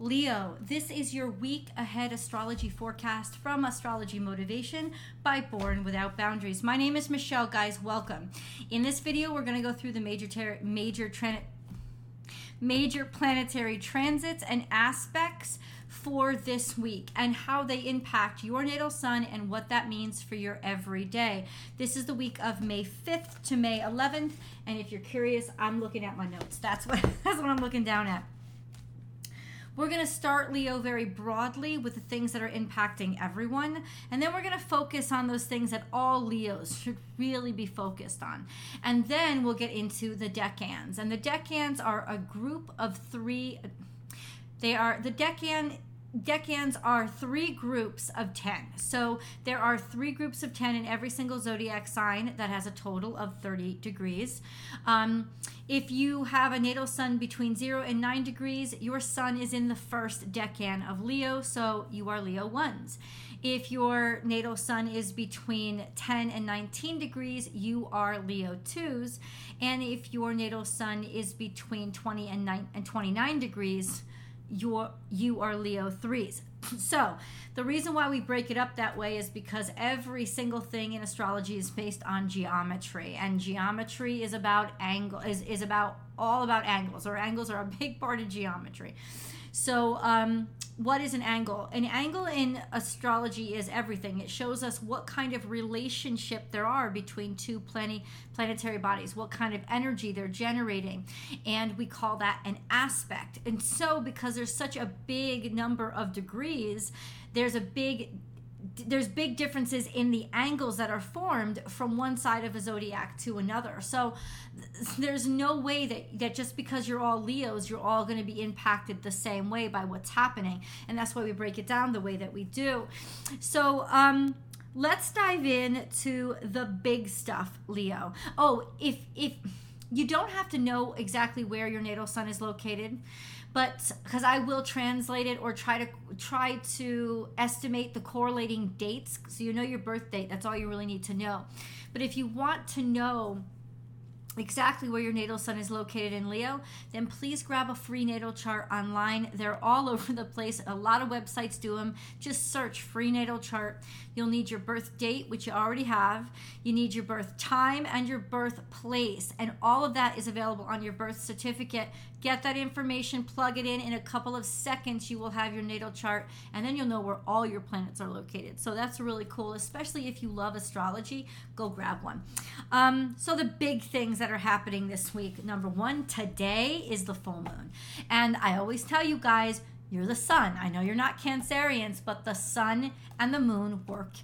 Leo, this is your week ahead astrology forecast from Astrology Motivation by Born Without Boundaries. My name is Michelle, guys. Welcome. In this video, we're going to go through the major ter- major major planetary transits and aspects for this week and how they impact your natal sun and what that means for your everyday. This is the week of May 5th to May 11th, and if you're curious, I'm looking at my notes. That's what that's what I'm looking down at. We're going to start Leo very broadly with the things that are impacting everyone, and then we're going to focus on those things that all Leos should really be focused on. And then we'll get into the decans. And the decans are a group of three they are the decan decans are three groups of 10. So there are three groups of 10 in every single zodiac sign that has a total of 30 degrees. Um, if you have a natal sun between 0 and 9 degrees, your sun is in the first decan of Leo, so you are Leo 1s. If your natal sun is between 10 and 19 degrees, you are Leo 2s. And if your natal sun is between 20 and, 9, and 29 degrees, you're you are Leo threes. So the reason why we break it up that way is because every single thing in astrology is based on geometry, and geometry is about angle is is about all about angles, or angles are a big part of geometry. So, um, what is an angle? An angle in astrology is everything. It shows us what kind of relationship there are between two plane, planetary bodies, what kind of energy they're generating. And we call that an aspect. And so, because there's such a big number of degrees, there's a big there's big differences in the angles that are formed from one side of a zodiac to another. So there's no way that, that just because you're all Leos, you're all going to be impacted the same way by what's happening. And that's why we break it down the way that we do. So, um, let's dive in to the big stuff, Leo. Oh, if, if, you don't have to know exactly where your natal sun is located but because I will translate it or try to try to estimate the correlating dates so you know your birth date that's all you really need to know but if you want to know exactly where your natal sun is located in Leo, then please grab a free natal chart online. They're all over the place. A lot of websites do them. Just search free natal chart. You'll need your birth date, which you already have. You need your birth time and your birth place. And all of that is available on your birth certificate. Get that information, plug it in. In a couple of seconds, you will have your natal chart, and then you'll know where all your planets are located. So that's really cool, especially if you love astrology. Go grab one. Um, so, the big things that are happening this week. Number one, today is the full moon. And I always tell you guys, you're the sun. I know you're not Cancerians, but the sun and the moon work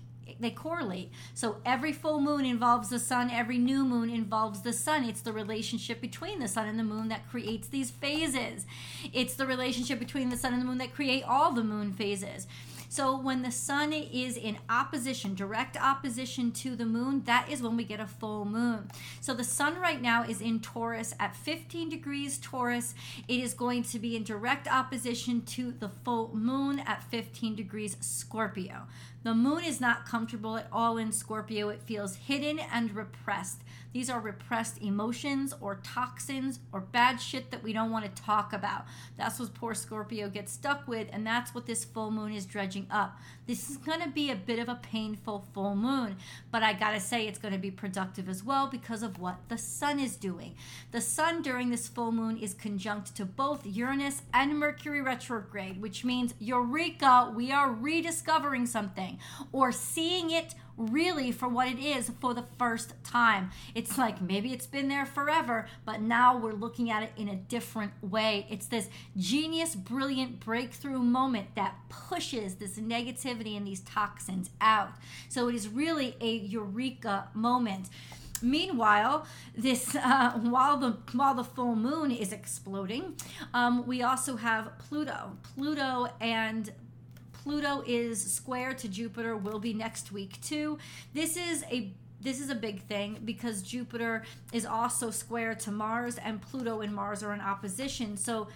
they correlate. So every full moon involves the sun, every new moon involves the sun. It's the relationship between the sun and the moon that creates these phases. It's the relationship between the sun and the moon that create all the moon phases. So when the sun is in opposition, direct opposition to the moon, that is when we get a full moon. So the sun right now is in Taurus at 15 degrees Taurus. It is going to be in direct opposition to the full moon at 15 degrees Scorpio. The moon is not comfortable at all in Scorpio. It feels hidden and repressed. These are repressed emotions or toxins or bad shit that we don't want to talk about. That's what poor Scorpio gets stuck with, and that's what this full moon is dredging up. This is going to be a bit of a painful full moon, but I got to say it's going to be productive as well because of what the sun is doing. The sun during this full moon is conjunct to both Uranus and Mercury retrograde, which means, Eureka, we are rediscovering something or seeing it really for what it is for the first time. It's like maybe it's been there forever, but now we're looking at it in a different way. It's this genius, brilliant breakthrough moment that pushes this negativity and these toxins out. So it is really a eureka moment. Meanwhile, this uh, while the while the full moon is exploding, um, we also have Pluto. Pluto and Pluto is square to Jupiter, will be next week too. This is a this is a big thing because Jupiter is also square to Mars and Pluto and Mars are in opposition. So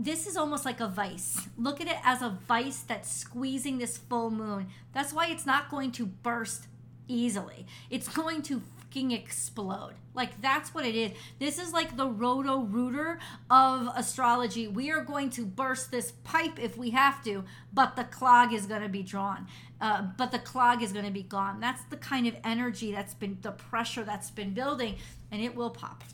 this is almost like a vice. Look at it as a vice that's squeezing this full moon. That's why it's not going to burst easily. It's going to explode. Like that's what it is. This is like the roto rooter of astrology. We are going to burst this pipe if we have to, but the clog is going to be drawn. Uh, but the clog is going to be gone. That's the kind of energy that's been the pressure that's been building, and it will pop.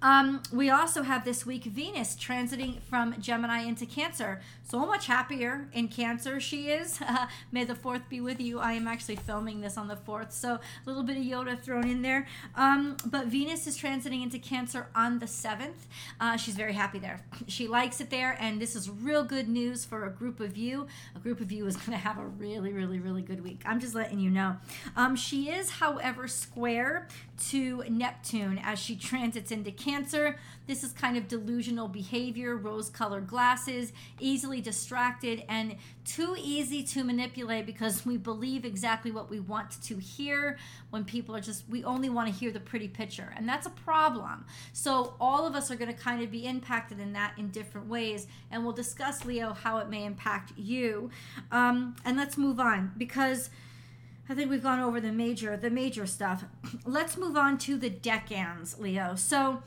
Um, we also have this week Venus transiting from Gemini into Cancer. So much happier in Cancer she is. May the 4th be with you. I am actually filming this on the 4th, so a little bit of Yoda thrown in there. Um, but Venus is transiting into Cancer on the 7th. Uh, she's very happy there. She likes it there, and this is real good news for a group of you. A group of you is going to have a really, really, really good week. I'm just letting you know. Um, she is, however, square to Neptune as she transits into Cancer. This is kind of delusional behavior, rose colored glasses, easily distracted, and too easy to manipulate because we believe exactly what we want to hear when people are just, we only want to hear the pretty picture. And that's a problem. So all of us are going to kind of be impacted in that in different ways. And we'll discuss, Leo, how it may impact you. Um, and let's move on because I think we've gone over the major, the major stuff. Let's move on to the decans, Leo. So,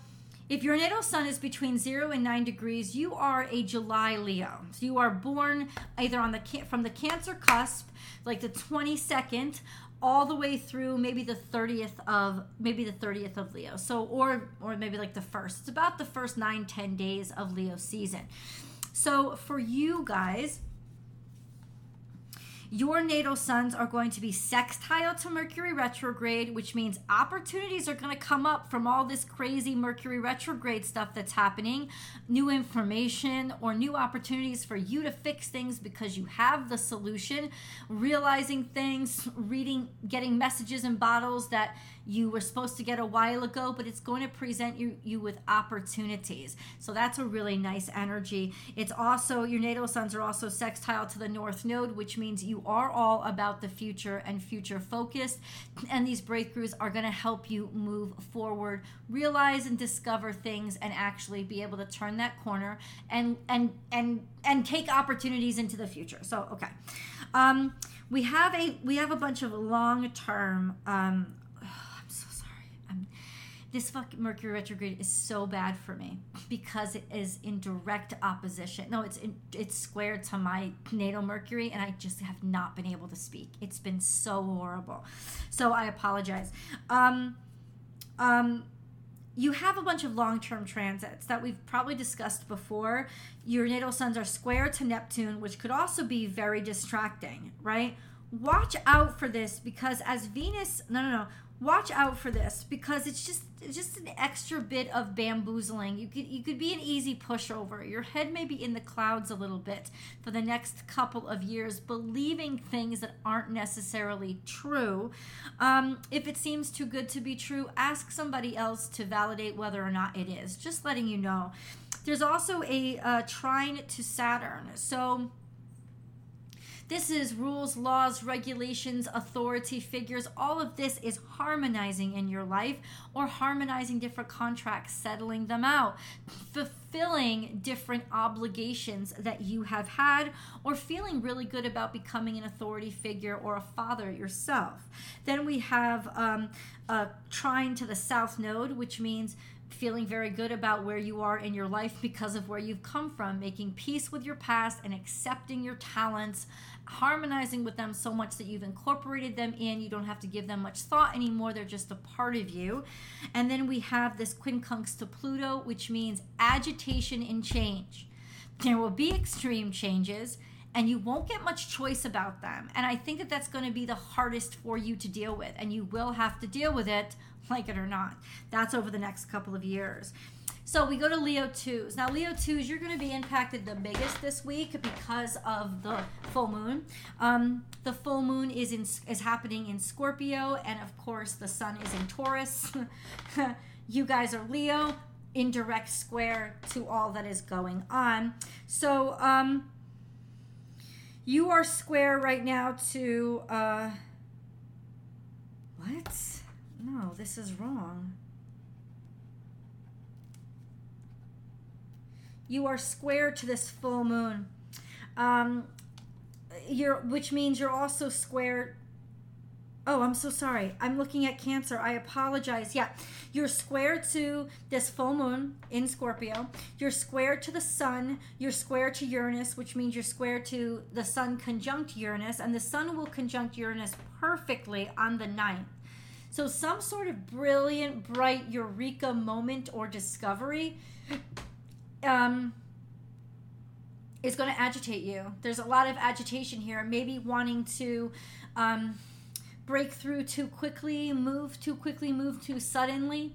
if your natal sun is between 0 and 9 degrees, you are a July Leo. So you are born either on the from the Cancer cusp, like the 22nd all the way through maybe the 30th of maybe the 30th of Leo. So or or maybe like the first. It's about the first nine ten days of Leo season. So for you guys, your natal suns are going to be sextile to Mercury retrograde, which means opportunities are going to come up from all this crazy Mercury retrograde stuff that's happening, new information or new opportunities for you to fix things because you have the solution, realizing things, reading, getting messages in bottles that you were supposed to get a while ago, but it's going to present you, you with opportunities. So that's a really nice energy. It's also, your natal suns are also sextile to the North Node, which means you are all about the future and future focused. And these breakthroughs are going to help you move forward, realize and discover things, and actually be able to turn that corner and and and and take opportunities into the future. So okay. Um, we have a we have a bunch of long term um, this fucking Mercury retrograde is so bad for me because it is in direct opposition. No, it's in, it's squared to my natal Mercury, and I just have not been able to speak. It's been so horrible. So I apologize. Um, um, you have a bunch of long-term transits that we've probably discussed before. Your natal suns are square to Neptune, which could also be very distracting, right? Watch out for this because as Venus, no, no, no watch out for this because it's just it's just an extra bit of bamboozling. You could you could be an easy pushover. Your head may be in the clouds a little bit for the next couple of years, believing things that aren't necessarily true. Um, if it seems too good to be true, ask somebody else to validate whether or not it is. Just letting you know. There's also a uh, trine to Saturn, so this is rules, laws, regulations, authority figures. All of this is harmonizing in your life or harmonizing different contracts, settling them out, fulfilling different obligations that you have had, or feeling really good about becoming an authority figure or a father yourself. Then we have um, a trine to the south node, which means feeling very good about where you are in your life because of where you've come from, making peace with your past and accepting your talents, harmonizing with them so much that you've incorporated them in. You don't have to give them much thought anymore, they're just a part of you. And then we have this quincunx to Pluto, which means agitation and change. There will be extreme changes and you won't get much choice about them. And I think that that's going to be the hardest for you to deal with, and you will have to deal with it, like it or not. That's over the next couple of years. So we go to Leo 2s. Now, Leo 2s, you're going to be impacted the biggest this week because of the full moon. Um, the full moon is in is happening in Scorpio, and of course, the sun is in Taurus. you guys are Leo, in direct square to all that is going on. So, um, you are square right now to uh, what? No, this is wrong. you are square to this full moon. Um, you're, which means you're also square Oh, I'm so sorry. I'm looking at Cancer. I apologize. Yeah, you're square to this full moon in Scorpio. You're square to the sun. You're square to Uranus, which means you're square to the sun conjunct Uranus, and the sun will conjunct Uranus perfectly on the 9th. So, some sort of brilliant, bright eureka moment or discovery um, is going to agitate you. There's a lot of agitation here, maybe wanting to. Um, break through too quickly, move too quickly, move too suddenly.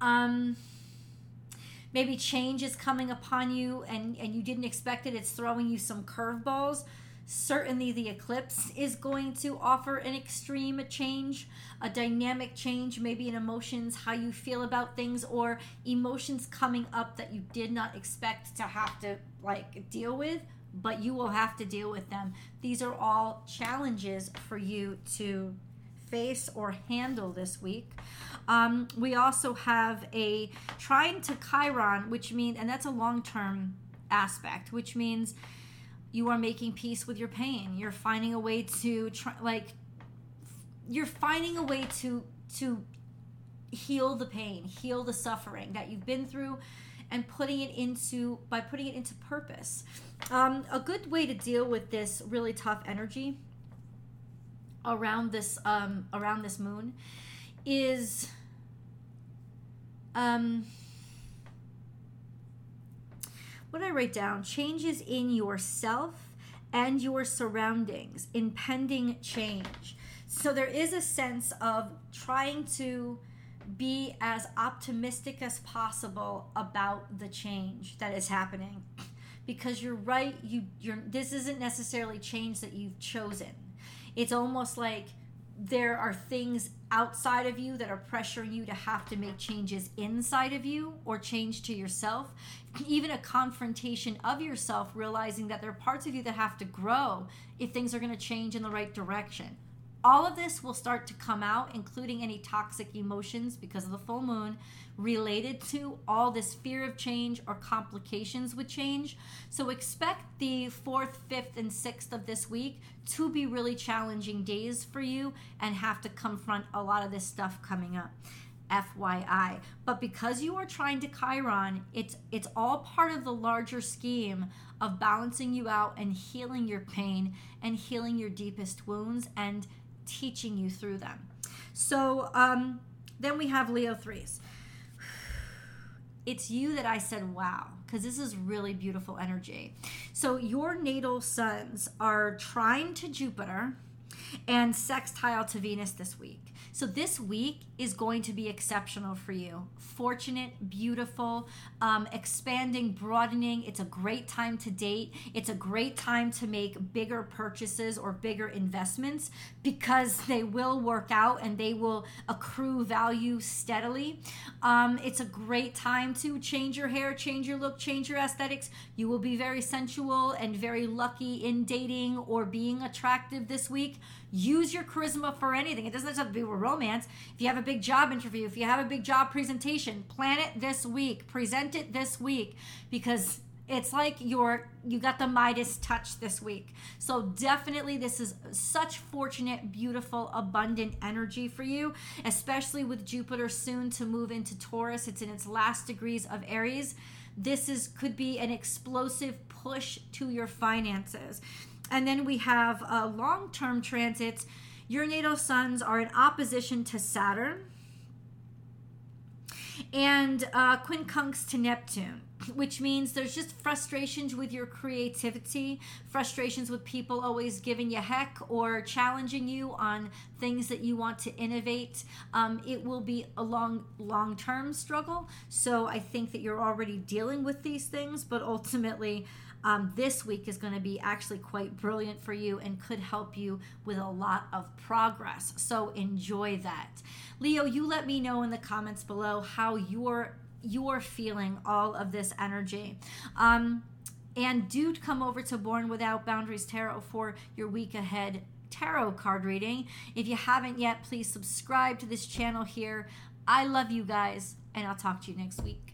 Um, maybe change is coming upon you and, and you didn't expect it. It's throwing you some curveballs. Certainly, the eclipse is going to offer an extreme change, a dynamic change, maybe in emotions, how you feel about things, or emotions coming up that you did not expect to have to like deal with, but you will have to deal with them. These are all challenges for you to face or handle this week. Um, we also have a trine to Chiron, which means, and that's a long term aspect, which means you are making peace with your pain. You're finding a way to try, like, you're finding a way to to heal the pain, heal the suffering that you've been through, and putting it into by putting it into purpose. Um, a good way to deal with this really tough energy around this um, around this moon is um, what did I write down? Changes in yourself and your surroundings, impending change. So there is a sense of trying to be as optimistic as possible about the change that is happening because you're right you you're this isn't necessarily change that you've chosen it's almost like there are things outside of you that are pressuring you to have to make changes inside of you or change to yourself. Even a confrontation of yourself, realizing that there are parts of you that have to grow if things are going to change in the right direction. All of this will start to come out, including any toxic emotions because of the full moon related to all this fear of change or complications with change. So expect the fourth, fifth, and sixth of this week to be really challenging days for you and have to confront a lot of this stuff coming up. FYI. But because you are trine to Chiron, it's it's all part of the larger scheme of balancing you out and healing your pain and healing your deepest wounds and teaching you through them. So um, then we have Leo threes. It's you that I said, wow, because this is really beautiful energy. So your natal suns are trine to Jupiter and sextile to Venus this week. So this week is going to be exceptional for you. Fortunate, beautiful, um, expanding, broadening. It's a great time to date. It's a great time to make bigger purchases or bigger investments because they will work out and they will accrue value steadily. Um, it's a great time to change your hair, change your look, change your aesthetics. You will be very sensual and very lucky in dating or being attractive this week. Use your charisma for anything. It doesn't have to be romance. If you have a big job interview, if you have a big job presentation, plan it this week, present it this week because it's like you're you got the Midas touch this week. So definitely this is such fortunate, beautiful, abundant energy for you, especially with Jupiter soon to move into Taurus. It's in its last degrees of Aries. This is could be an explosive push to your finances. And then we have uh, long term transits. Your natal suns are in opposition to Saturn and uh, quincunx to Neptune, which means there's just frustrations with your creativity, frustrations with people always giving you heck or challenging you on things that you want to innovate. Um, it will be a long, long term struggle. So I think that you're already dealing with these things, but ultimately, um, this week is going to be actually quite brilliant for you and could help you with a lot of progress. So enjoy that. Leo, you let me know in the comments below how you're you're feeling all of this energy. Um, and do come over to Born Without Boundaries Tarot for your week ahead tarot card reading. If you haven't yet, please subscribe to this channel here. I love you guys, and I'll talk to you next week.